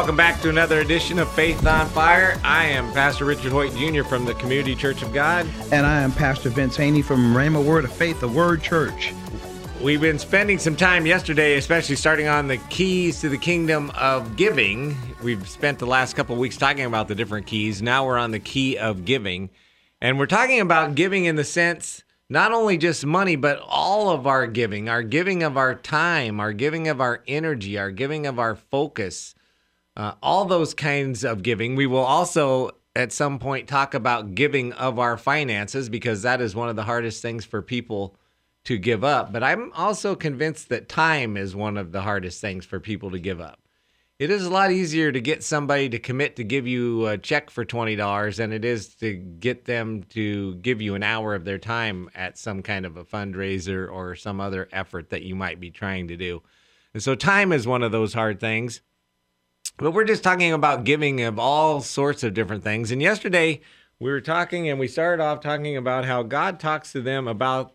Welcome back to another edition of Faith on Fire. I am Pastor Richard Hoyt Jr. from the Community Church of God. And I am Pastor Vince Haynie from Rhema Word of Faith, the Word Church. We've been spending some time yesterday, especially starting on the keys to the kingdom of giving. We've spent the last couple of weeks talking about the different keys. Now we're on the key of giving. And we're talking about giving in the sense not only just money, but all of our giving, our giving of our time, our giving of our energy, our giving of our focus uh, all those kinds of giving. We will also at some point talk about giving of our finances because that is one of the hardest things for people to give up. But I'm also convinced that time is one of the hardest things for people to give up. It is a lot easier to get somebody to commit to give you a check for $20 than it is to get them to give you an hour of their time at some kind of a fundraiser or some other effort that you might be trying to do. And so time is one of those hard things. But we're just talking about giving of all sorts of different things. And yesterday we were talking and we started off talking about how God talks to them about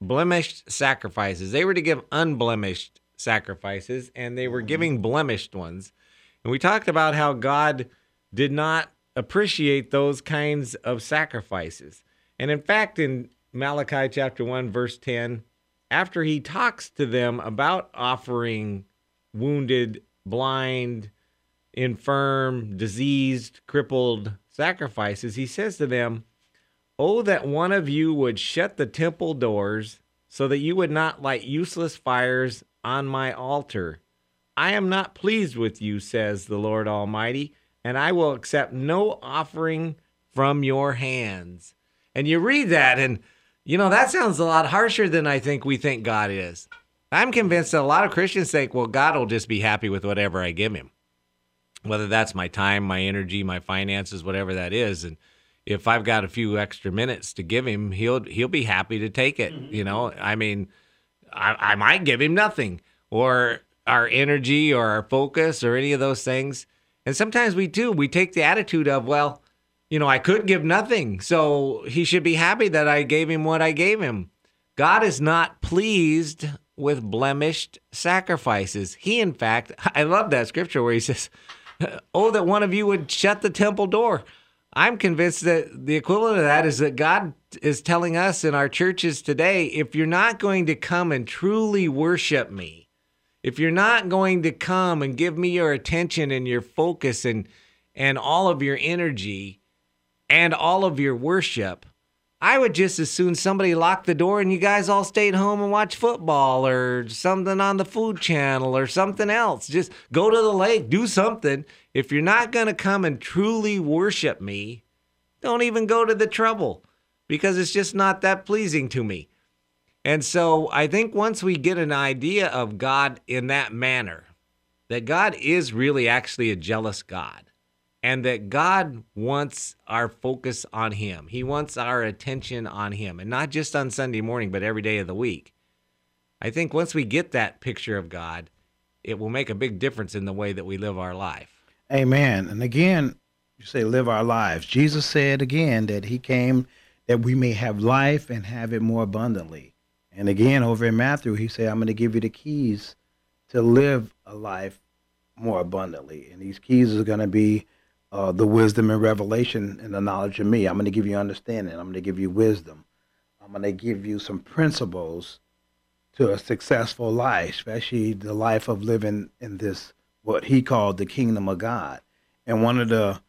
blemished sacrifices. They were to give unblemished sacrifices and they were mm-hmm. giving blemished ones. And we talked about how God did not appreciate those kinds of sacrifices. And in fact, in Malachi chapter 1, verse 10, after he talks to them about offering wounded, blind, infirm, diseased, crippled sacrifices, he says to them, Oh, that one of you would shut the temple doors so that you would not light useless fires on my altar. I am not pleased with you, says the Lord Almighty, and I will accept no offering from your hands. And you read that, and you know, that sounds a lot harsher than I think we think God is. I'm convinced that a lot of Christians think, well, God will just be happy with whatever I give him whether that's my time, my energy, my finances, whatever that is. And if I've got a few extra minutes to give him, he'll he'll be happy to take it. Mm-hmm. You know, I mean, I, I might give him nothing or our energy or our focus or any of those things. And sometimes we do. We take the attitude of, well, you know, I could give nothing, so he should be happy that I gave him what I gave him. God is not pleased with blemished sacrifices. He, in fact, I love that scripture where he says, oh, that one of you would shut the temple door. I'm convinced that the equivalent of that is that God is telling us in our churches today if you're not going to come and truly worship me, if you're not going to come and give me your attention and your focus and and all of your energy and all of your worship, I would just as soon somebody lock the door and you guys all stayed home and watch football or something on the food channel or something else. Just go to the lake, do something. If you're not going to come and truly worship me, don't even go to the trouble because it's just not that pleasing to me. And so I think once we get an idea of God in that manner, that God is really actually a jealous God and that God wants our focus on Him. He wants our attention on Him, and not just on Sunday morning, but every day of the week. I think once we get that picture of God, it will make a big difference in the way that we live our life. Amen. And again, you say live our lives. Jesus said again that He came that we may have life and have it more abundantly. And again, over in Matthew, He said, I'm going to give you the keys to live a life more abundantly. And these keys are going to be uh, the wisdom and revelation and the knowledge of me. I'm going to give you understanding. I'm going to give you wisdom. I'm going to give you some principles to a successful life, especially the life of living in this what he called the kingdom of God. And one of the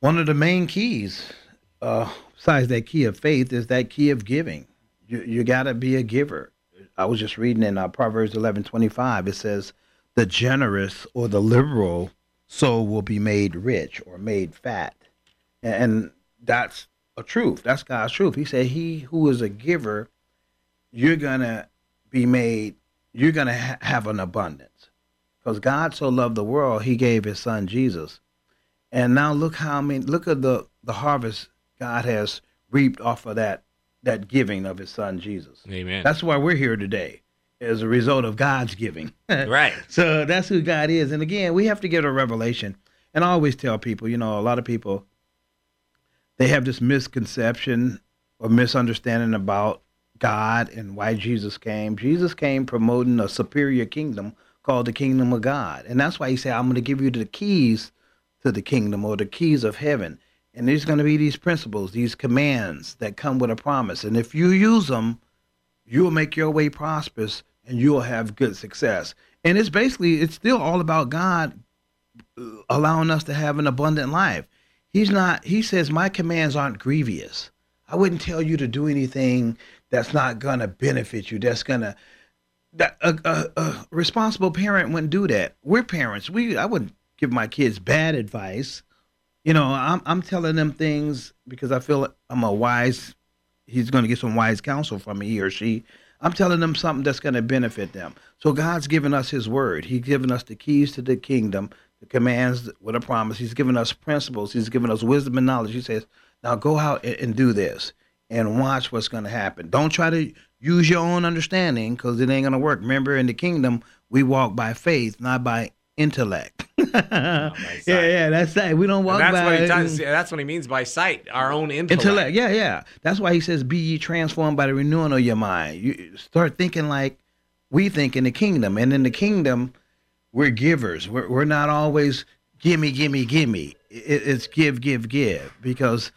one of the main keys, uh, besides that key of faith is that key of giving. You you got to be a giver. I was just reading in uh, Proverbs eleven twenty five. It says, "The generous or the liberal soul will be made rich or made fat," and that's a truth. That's God's truth. He said, "He who is a giver, you're gonna be made. You're gonna ha- have an abundance, because God so loved the world, He gave His Son Jesus." And now look how mean, look at the the harvest God has reaped off of that that giving of His Son Jesus. Amen. That's why we're here today, as a result of God's giving. right. So that's who God is. And again, we have to get a revelation. And I always tell people, you know, a lot of people they have this misconception or misunderstanding about God and why Jesus came. Jesus came promoting a superior kingdom called the kingdom of God. And that's why he said, I'm going to give you the keys to the kingdom or the keys of heaven. And there's going to be these principles, these commands that come with a promise. And if you use them, you'll make your way prosperous and you'll have good success. And it's basically, it's still all about God uh, allowing us to have an abundant life. He's not, he says, my commands aren't grievous. I wouldn't tell you to do anything that's not going to benefit you, that's going to, that a, a, a responsible parent wouldn't do that. We're parents. We, I wouldn't give my kids bad advice. You know, I'm, I'm telling them things because I feel I'm a wise, he's going to get some wise counsel from me, he or she. I'm telling them something that's going to benefit them. So God's given us His word. He's given us the keys to the kingdom, the commands with a promise. He's given us principles. He's given us wisdom and knowledge. He says, now go out and, do this and watch what's going to happen. Don't try to use your own understanding because it ain't going to work. Remember, in the kingdom, we walk by faith, not by intellect. yeah, yeah, that's that. We don't walk And that's by what he does. That's what he means by sight, our own intellect. intellect. Yeah, yeah. That's why he says, "Be ye transformed by the renewing of your mind." You start thinking like we think in the kingdom, and in the kingdom, we're givers. We're we're not always gimme, gimme, gimme. It, it's give, give, give. Because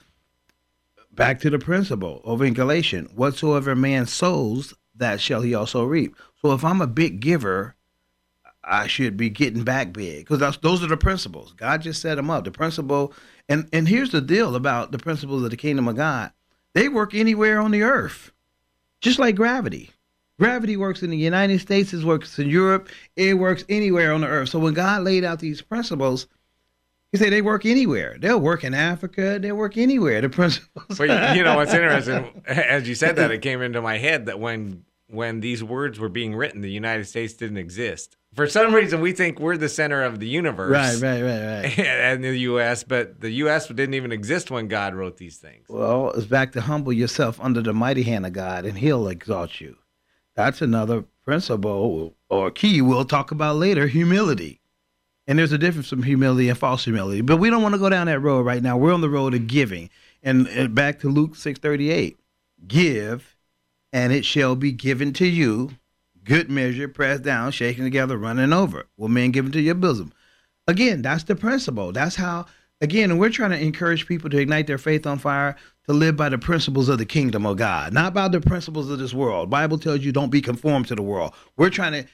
back to the principle over in Galatians, whatsoever man sows, that shall he also reap. So if I'm a big giver, I should be getting back big because those are the principles. God just set them up. The principle, and and here's the deal about the principles of the kingdom of God. They work anywhere on the earth, just like gravity. Gravity works in the United States, it works in Europe, it works anywhere on the earth. So when God laid out these principles, He said they work anywhere. They'll work in Africa. They'll work anywhere. The principles. But you know what's interesting? As you said that, it came into my head that when when these words were being written, the United States didn't exist. For some reason, we think we're the center of the universe, right, right, right, right. and the U.S., but the U.S. didn't even exist when God wrote these things. Well, it's back to humble yourself under the mighty hand of God, and He'll exalt you. That's another principle or key we'll talk about later humility. And there's a difference from humility and false humility. But we don't want to go down that road right now. We're on the road of giving. And, back to Luke 6:38. Give, and it shall be given to you. Good measure, pressed down, shaken together, running over. Will men give into your bosom? Again, that's the principle. That's how again, we're trying to encourage people to ignite their faith on fire to live by the principles of the kingdom of God, not by the principles of this world. Bible tells you don't be conformed to the world. We're trying to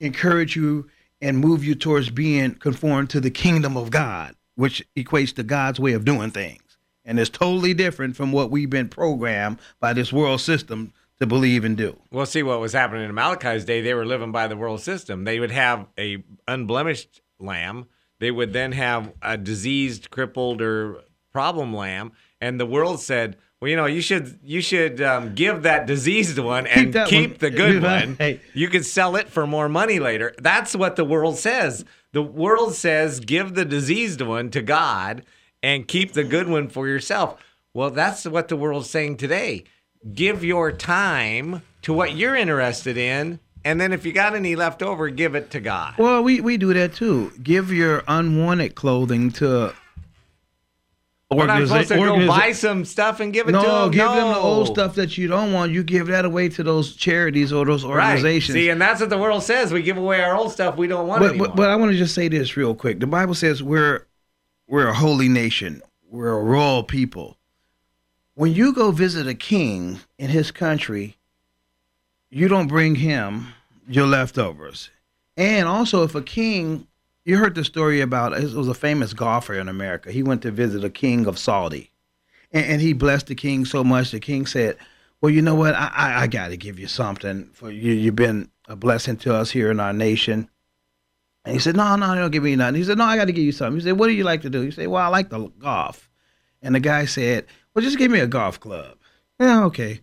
encourage you and move you towards being conformed to the kingdom of God, which equates to God's way of doing things. And it's totally different from what we've been programmed by this world system to believe and do. Well, see what was happening in Malachi's day. They were living by the world system. They would have a unblemished lamb. They would then have a diseased, crippled, or problem lamb, and the world said, "Well, you know, you should you should um, give that diseased one and that keep, one. the good one. You could sell it for more money later." That's what the world says. The world says, "Give the diseased one to God and keep the good one for yourself." Well, that's what the world's saying today. Give your time to what you're interested in, and then if you got any left over, give it to God. Well, we, we do that too. Give your unwanted clothing to not supposed to go buy some stuff and give it to No, them. give them the old stuff that you don't want. You give that away to those charities or those Right. organizations. See, and that's what the world says. We give away our old stuff we don't want but, anymore. but but I want to just say this real quick. The Bible says we're we're a holy nation. We're a royal people. When you go visit a king in his country, you don't bring him your leftovers. And also, if a king, you heard the story about it was a famous golfer in America. He went to visit a king of Saudi, and, and he blessed the king so much. The king said, "Well, you know what? I I, I got to give you something for you. You've been a blessing to us here in our nation." And he said, "No, no, don't give me nothing." He said, "No, I got to give you something." He said, "What do you like to do?" He said, "Well, I like to golf." And the guy said, "Well, just give me a golf club." Yeah, okay.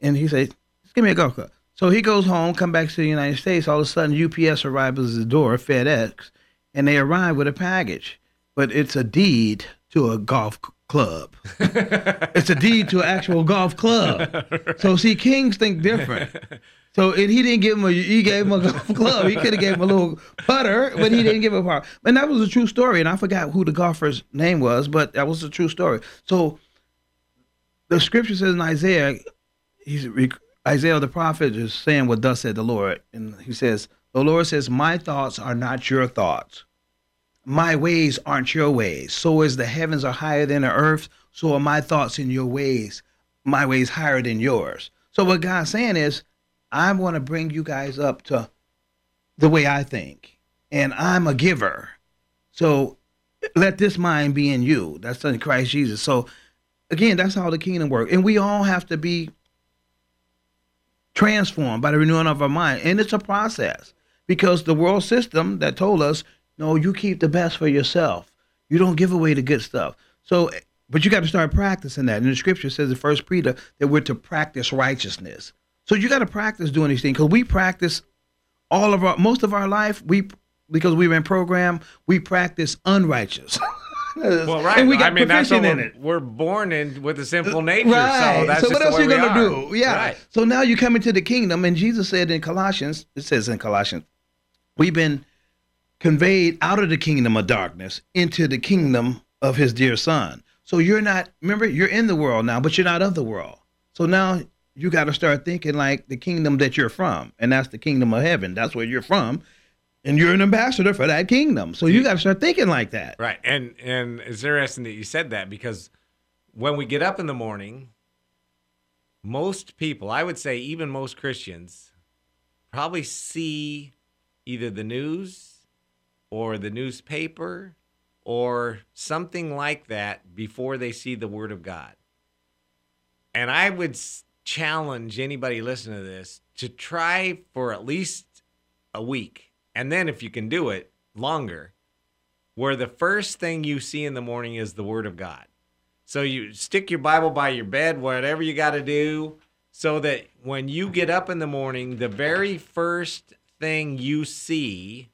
And he said, "Just give me a golf club." So he goes home, come back to the United States. All of a sudden, UPS arrives at the door, FedEx, and they arrive with a package, but it's a deed to a golf club. it's a deed to an actual golf club. So see, kings think different. So and he didn't give him a he gave him a golf club. He could have gave him a little putter, but he didn't give him a par. And that was a true story. And I forgot who the golfer's name was, but that was a true story. So the scripture says in Isaiah, he's Isaiah the prophet is saying what thus said the Lord, and he says, the Lord says, "My thoughts are not your thoughts." my ways aren't your ways. So as the heavens are higher than the earth, so are my thoughts in your ways, my ways higher than yours. So what God's saying is, I want to bring you guys up to the way I think. And I'm a giver. So let this mind be in you. That's in Christ Jesus. So again, that's how the kingdom works. And we all have to be transformed by the renewing of our mind. And it's a process because the world system that told us no, you keep the best for yourself. You don't give away the good stuff. So, but you got to start practicing that. And the scripture says in First Peter that we're to practice righteousness. So you got to practice doing these things because we practice all of our most of our life. We because we've been programmed, we practice unrighteous. well, right. And we got I mean, that's proficient in it. we're born in with a sinful uh, nature. Right. So that's so just what else way you gonna do? Yeah. Right. So now you come into the kingdom, and Jesus said in Colossians, it says in Colossians, we've been conveyed out of the kingdom of darkness into the kingdom of his dear son. So you're not, remember, you're in the world now, but you're not of the world. So now you got to start thinking like the kingdom that you're from, and that's the kingdom of heaven. That's where you're from, and you're an ambassador for that kingdom. So you got to start thinking like that. Right. And and it's interesting that you said that because when we get up in the morning, most people, I would say even most Christians, probably see either the news or the newspaper or something like that before they see the word of God. And I would challenge anybody listening to this to try for at least a week. And then if you can do it, longer where the first thing you see in the morning is the Word of God. So you stick your Bible by your bed, whatever you got to do, so that when you get up in the morning, the very first thing you see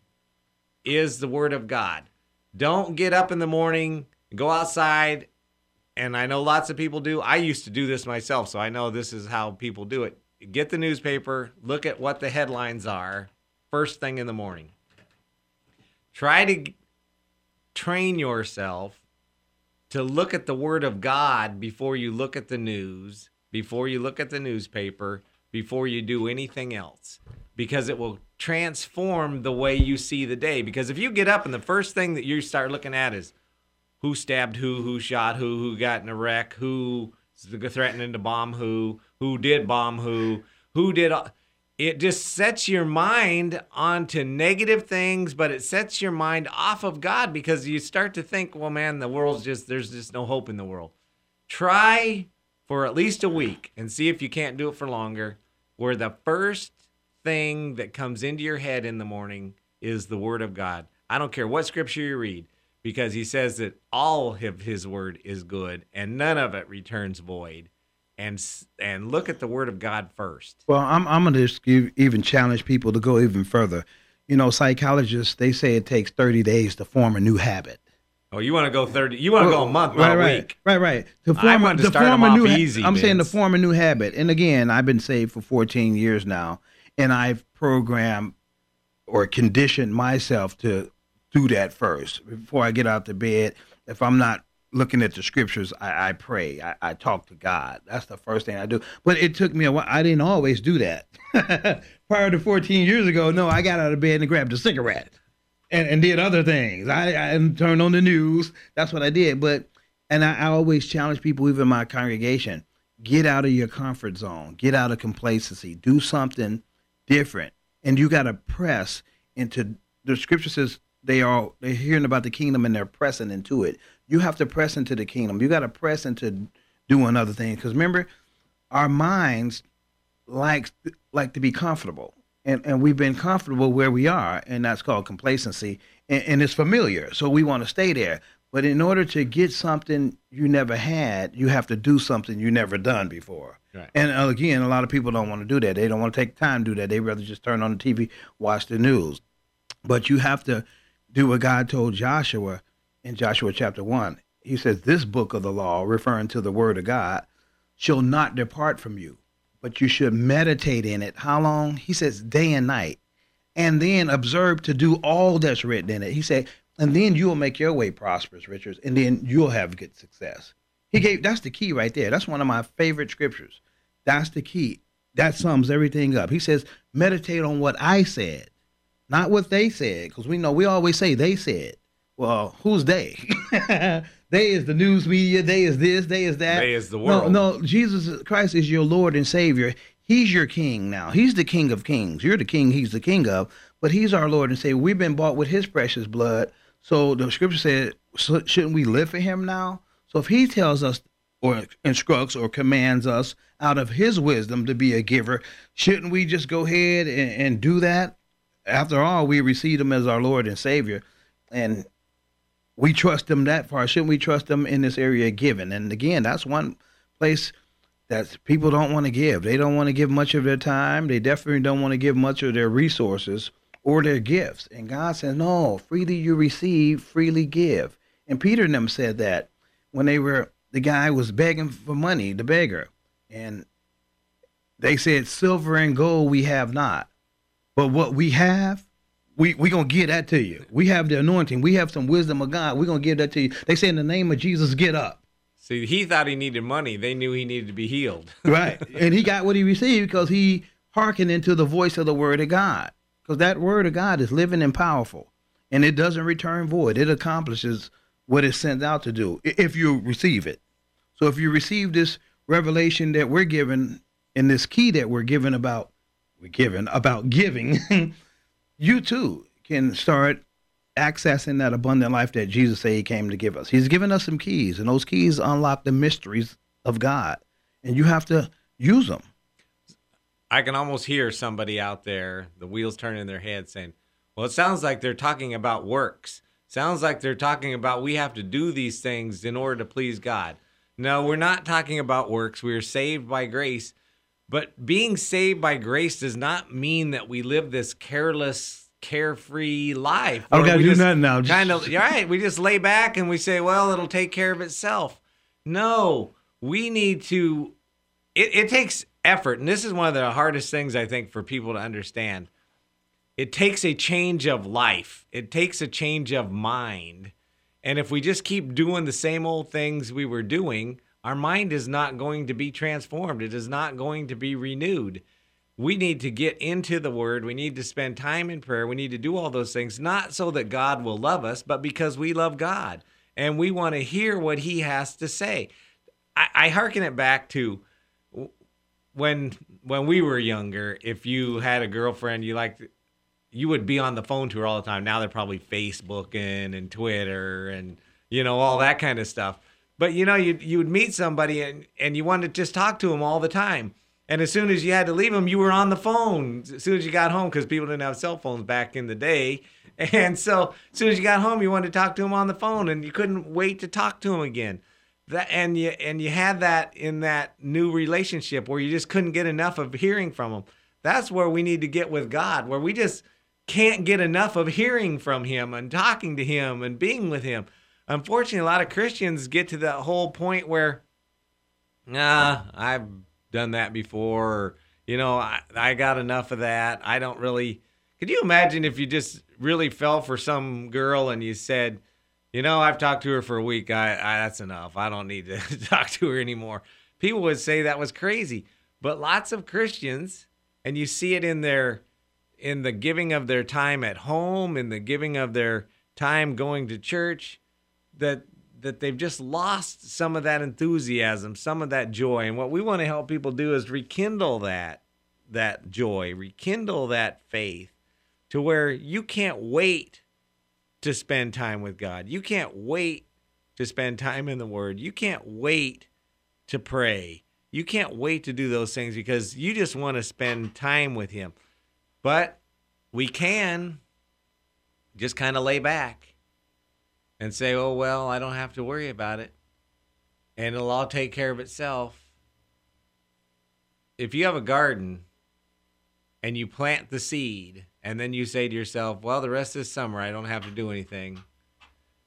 is the Word of God. Don't get up in the morning, go outside, and I know lots of people do. I used to do this myself, so I know this is how people do it. Get the newspaper, look at what the headlines are first thing in the morning. Try to train yourself to look at the Word of God before you look at the news, before you look at the newspaper, before you do anything else, because it will transform the way you see the day. Because if you get up and the first thing that you start looking at is who stabbed who, who shot who, who got in a wreck, who threatening to bomb who, who did bomb who, who did. all- It just sets your mind onto negative things, but it sets your mind off of God because you start to think, well, man, the world's just, there's just no hope in the world. Try for at least a week and see if you can't do it for longer, where the first thing that comes into your head in the morning is the Word of God. I don't care what scripture you read because he says that all of his word is good and none of it returns void. And and look at the word of God first. Well, I'm I'm gonna just give, even challenge people to go even further. You know, psychologists they say it takes 30 days to form a new habit. Oh, you want to go 30 you want to go a oh, month, right, not a right, week. right, right. To I want to to start form a new. Easy, I'm saying to form a new habit. And again, I've been saved for 14 years now, and I've programmed or conditioned myself to do that first before I get out to bed. If I'm not looking at the scriptures, I, I pray. I, I talk to God. That's the first thing I do. But it took me a while. I didn't always do that. Prior to 14 years ago, no, I got out of bed and grabbed a cigarette and, and did other things. I, I turned on the news. That's what I did. But and I, I always challenge people, even my congregation, get out of your comfort zone, get out of complacency, do something different, and you got to press into. The scripture says they are they're hearing about the kingdom and they're pressing into it. You have to press into the kingdom. You got to press into doing other things. Because remember, our minds like like to be comfortable, and and we've been comfortable where we are, and that's called complacency, and, and it's familiar. So we want to stay there. But in order to get something you never had, you have to do something you never done before. Right. And uh, again, a lot of people don't want to do that. They don't want to take time to do that. They rather just turn on the TV, watch the news. But you have to do what God told Joshua in Joshua chapter 1. He says, This book of the law, referring to the word of God, shall not depart from you, but you should meditate in it. How long? He says, day and night. And then observe to do all that's written in it. He said, and then you'll make your way prosperous, Richards, and then you'll have good success. He gave that's the key right there. That's one of my favorite scriptures. That's the key. That sums everything up. He says, meditate on what I said, not what they said, because we know we always say they said. Well, who's they? they is the news media. They is this. They is that. They is the world. No, no. Jesus Christ is your Lord and Savior. He's your King now. He's the King of Kings. You're the King. He's the King of. But He's our Lord and Savior. We've been bought with His precious blood. So the Scripture said, so shouldn't we live for Him now? So if He tells us or instructs or commands us out of His wisdom to be a giver, shouldn't we just go ahead and, and do that? After all, we received Him as our Lord and Savior, and we trust them that far. Shouldn't we trust them in this area of giving? And again, that's one place that people don't want to give. They don't want to give much of their time. They definitely don't want to give much of their resources or their gifts. And God says, No, freely you receive, freely give. And Peter and them said that when they were the guy was begging for money, the beggar. And they said, Silver and gold we have not. But what we have, we we gonna give that to you. We have the anointing. We have some wisdom of God. We're gonna give that to you. They say in the name of Jesus, get up. See, he thought he needed money. They knew he needed to be healed. right. And he got what he received because he hearkened into the voice of the word of God. Because that word of God is living and powerful. And it doesn't return void. It accomplishes what it's sent out to do if you receive it. So if you receive this revelation that we're given and this key that we're given about we're given about giving, you too can start accessing that abundant life that Jesus said he came to give us. He's given us some keys, and those keys unlock the mysteries of God. And you have to use them. I can almost hear somebody out there, the wheels turning in their head, saying, Well, it sounds like they're talking about works. Sounds like they're talking about we have to do these things in order to please God. No, we're not talking about works. We are saved by grace. But being saved by grace does not mean that we live this careless, carefree life. I don't gotta we do nothing now. Kind of, right. We just lay back and we say, well, it'll take care of itself. No, we need to, it, it takes effort. And this is one of the hardest things, I think, for people to understand. It takes a change of life, it takes a change of mind. And if we just keep doing the same old things we were doing, our mind is not going to be transformed. It is not going to be renewed. We need to get into the word. We need to spend time in prayer. We need to do all those things, not so that God will love us, but because we love God and we want to hear what he has to say. I, I hearken it back to when when we were younger. If you had a girlfriend, you liked, you would be on the phone to her all the time. Now they're probably Facebooking and Twitter and you know all that kind of stuff. But you know, you you would meet somebody and and you wanted to just talk to them all the time. And as soon as you had to leave them, you were on the phone. As soon as you got home, because people didn't have cell phones back in the day. And so, as soon as you got home, you wanted to talk to them on the phone, and you couldn't wait to talk to them again. That and you and you had that in that new relationship where you just couldn't get enough of hearing from them. That's where we need to get with God, where we just can't get enough of hearing from Him and talking to Him and being with Him. Unfortunately, a lot of Christians get to that whole point where, nah, I've done that before. Or, you know, I, I got enough of that. I don't really. Could you imagine if you just really fell for some girl and you said, you know, I've talked to her for a week. I, I that's enough. I don't need to talk to her anymore. People would say that was crazy. But lots of Christians, and you see it in their in the giving of their time at home, in the giving of their time going to church, that that they've just lost some of that enthusiasm, some of that joy. And what we want to help people do is rekindle that that joy, rekindle that faith to where you can't wait to spend time with God. You can't wait to spend time in the word. You can't wait to pray. You can't wait to do those things because you just want to spend time with Him. But we can just kind of lay back and say, oh, well, I don't have to worry about it. And it'll all take care of itself. If you have a garden and you plant the seed, and then you say to yourself, well, the rest of this summer, I don't have to do anything.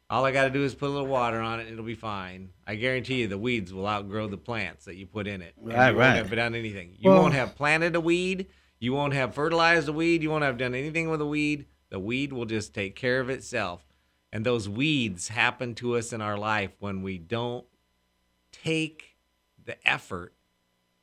All I got to do is put a little water on it, and it'll be fine. I guarantee you, the weeds will outgrow the plants that you put in it. Right, you right. won't have done anything. You Well- won't have planted a weed. You won't have fertilized a weed. You won't have done anything with a weed. The weed will just take care of itself. And those weeds happen to us in our life when we don't take the effort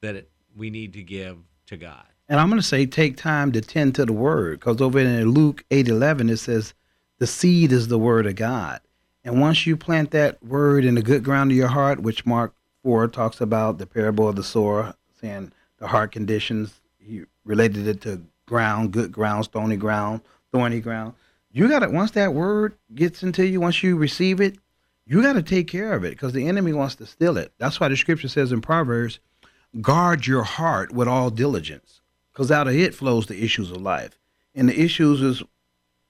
that it, we need to give to God. And I'm going to say take time to tend to the word because over in Luke 8:11 it says the seed is the word of God. And once you plant that word in the good ground of your heart, which Mark 4 talks about the parable of the sower, saying the heart conditions, he related it to ground, good ground, stony ground, thorny ground. You got to once that word gets into you, once you receive it, you got to take care of it because the enemy wants to steal it. That's why the scripture says in Proverbs, guard your heart with all diligence because out of it flows the issues of life. And the issues is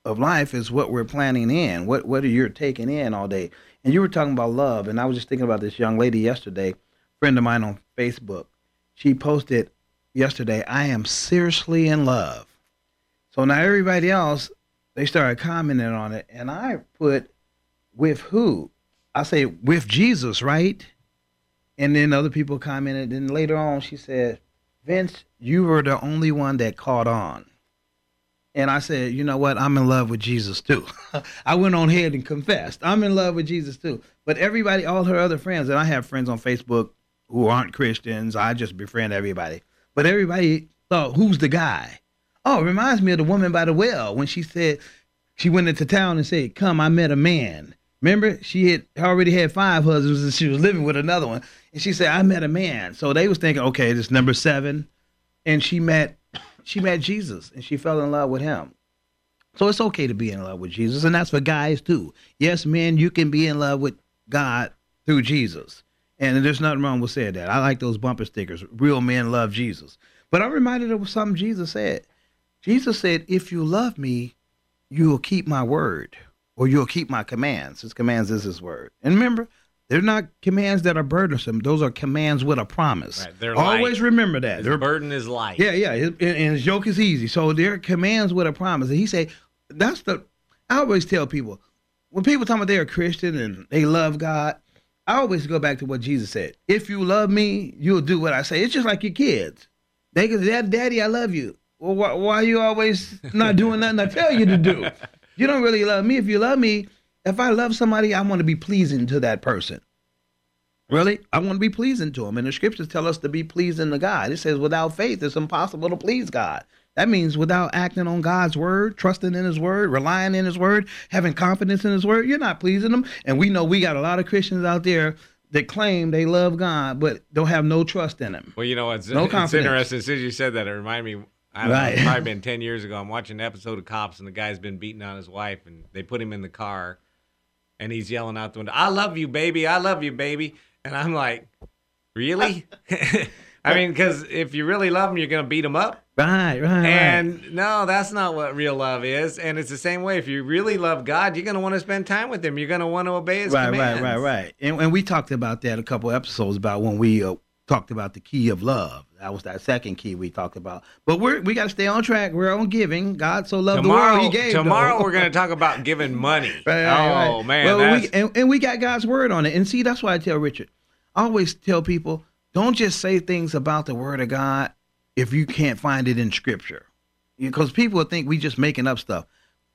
of life is what we're planning in what what are you taking in all day? And you were talking about love and i was just thinking about this young lady yesterday friend of mine on facebook. She posted yesterday i am seriously in love. So now everybody else they started commenting on it and i put with who i say with jesus right and then other people commented. And later on, she said, Vince, you were the only one that caught on. And I said, you know what? I'm in love with Jesus too. I went on ahead and confessed. I'm in love with Jesus too. But everybody, all her other friends, and I have friends on Facebook who aren't Christians. I just befriend everybody. But everybody thought, who's the guy? Oh, it reminds me of the woman by the well when she said, she went into town and said, Come, I met a man. Remember, she had already had five husbands and she was living with another one. And she said, I met a man. So they was thinking, okay, this number seven. And she met she met Jesus and she fell in love with him. So it's okay to be in love with Jesus, and that's for guys too. Yes, men, you can be in love with God through Jesus. And there's nothing wrong with saying that. I like those bumper stickers. Real men love Jesus. But I'm reminded of something Jesus said. Jesus said, If you love me, you will keep my word, or you'll keep my commands. His commands is his word. And remember, they're not commands that are burdensome. Those are commands with a promise. Right, they're Always light. remember that. His They're burden is light. yeah, yeah, his- and his yoke is easy. So there are commands with a promise. And he say, that's the. I always tell people when people talk about they're a Christian and they love God. I always go back to what Jesus said. If you love me, you'll do what I say. It's just like your kids. They can Dad, Daddy, I love you. Well, why, why are you always not doing nothing I tell you to do? You don't really love me. If you love me, if I love somebody, I want to be pleasing to that person. Really? I want to be pleasing to him. And the scriptures tell us to be pleasing to God. It says, without faith, it's impossible to please God. That means without acting on God's word, trusting in his word, relying in his word, having confidence in his word, you're not pleasing him. And we know we got a lot of Christians out there that claim they love God, but don't have no trust in him. Well, you know, it's, No it's confidence. interesting. As soon as you said that, it reminded me. I don't know, Right. it's probably been 10 years ago. I'm watching an episode of Cops, and the guy's been beating on his wife, and they put him in the car, and he's yelling out the window, I love you, baby. I love you, baby. And I'm like, really? I mean, because if you really love him, you're going to beat him up. Right, right, right. And no, that's not what real love is. And it's the same way. If you really love God, you're going to want to spend time with Him. You're going to want to obey His right, commands. right, right, right. And, and we talked about that a couple episodes about when we uh, talked about the key of love. That was that second key we talked about. But we're we got to stay on track. We're on giving. God so loved Tomorrow, the world, He gave. tomorrow we're going to talk about giving money. Right, right, oh right. man, Well, we, and, and we got God's word on it. And see, that's why I tell Richard. I always tell people, don't just say things about the word of God if you can't find it in Scripture, because people think we just making up stuff.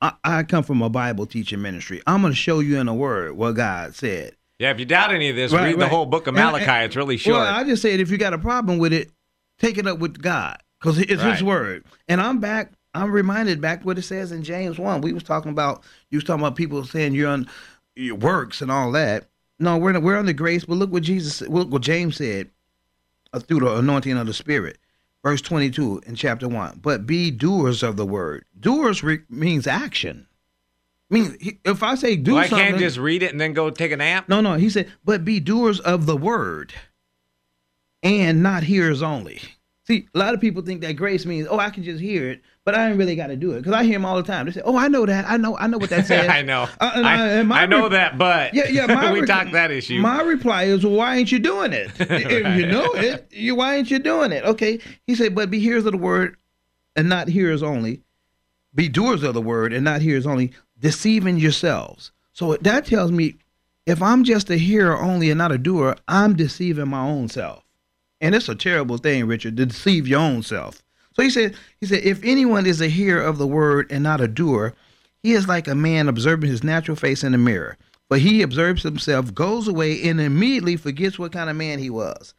I, I come from a Bible teaching ministry. I'm going to show you in the Word what God said. yeah. If you doubt any of this, Right, read the whole book of And- and- Malachi. it's really short. Well, I just said if you got a problem with it, take it up with God because it's Right. His word. And I'm back. I'm reminded back what it says in James one. We was talking about you was talking about people saying you're on your works and all that. No, we're we're under grace. But look what Jesus, look what James said uh, through the anointing of the Spirit. Verse 22 in chapter 1. But be doers of the word. Doers re- means action. I mean, if I say do well, I something. can't just read it and then go take a nap. No, no. He said, but be doers of the word. And not hearers only. See, a lot of people think that grace means, oh, I can just hear it, but I ain't really got to do it. Because I hear them all the time. They say, oh, I know that. I know I know what that says. I know. Uh, I, I know re- that, but Yeah, yeah. My we re- talked that issue. My reply is, well, why ain't you doing it? if you know it, you why ain't you doing it? Okay. He said, but be hearers of the word and not hearers only. Be doers of the word and not hearers only, deceiving yourselves. So that tells me if I'm just a hearer only and not a doer, I'm deceiving my own self. And it's a terrible thing, Richard, to deceive your own self. So he said, he said, if anyone is a hearer of the word and not a doer, he is like a man observing his natural face in a mirror. For he observes himself, goes away, and immediately forgets what kind of man he was.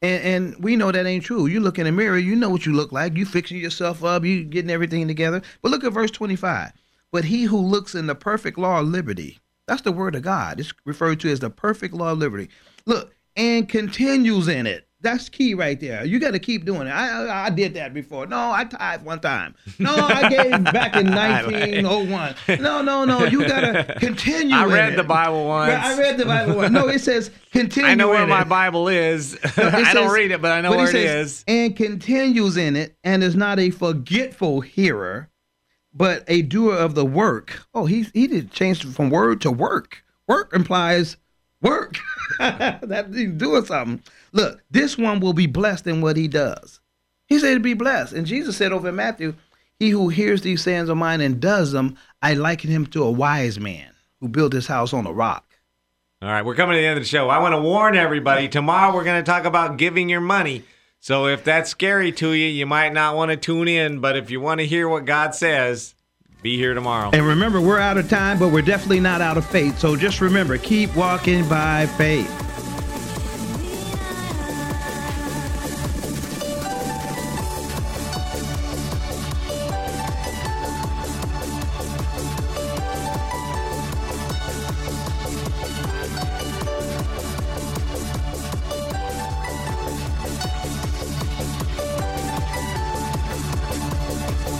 And, and we know that ain't true. You look in the mirror, you know what you look like. You fixing yourself up, you getting everything together. But look at verse 25. But he who looks in the perfect law of liberty, that's the word of God. It's referred to as the perfect law of liberty. Look, and continues in it. That's key right there. You got to keep doing it. I, I I did that before. No, I tithe one time. No, I gave back in 1901. No, no, no. You got to continue. I read it. the Bible once. I read the Bible once. No, it says continue. I know where in my it. Bible is. No, it I don't read it, but I know but where it says, is. And continues in it, and is not a forgetful hearer, but a doer of the work. Oh, he he did change from word to work. Work implies work. that he's doing something. Look, this one will be blessed in what he does. He said to be blessed. And Jesus said over in Matthew, He who hears these sayings of mine and does them, I liken him to a wise man who built his house on a rock. All right, we're coming to the end of the show. I want to warn everybody tomorrow we're going to talk about giving your money. So if that's scary to you, you might not want to tune in. But if you want to hear what God says, be here tomorrow. And remember, we're out of time, but we're definitely not out of faith. So just remember, keep walking by faith.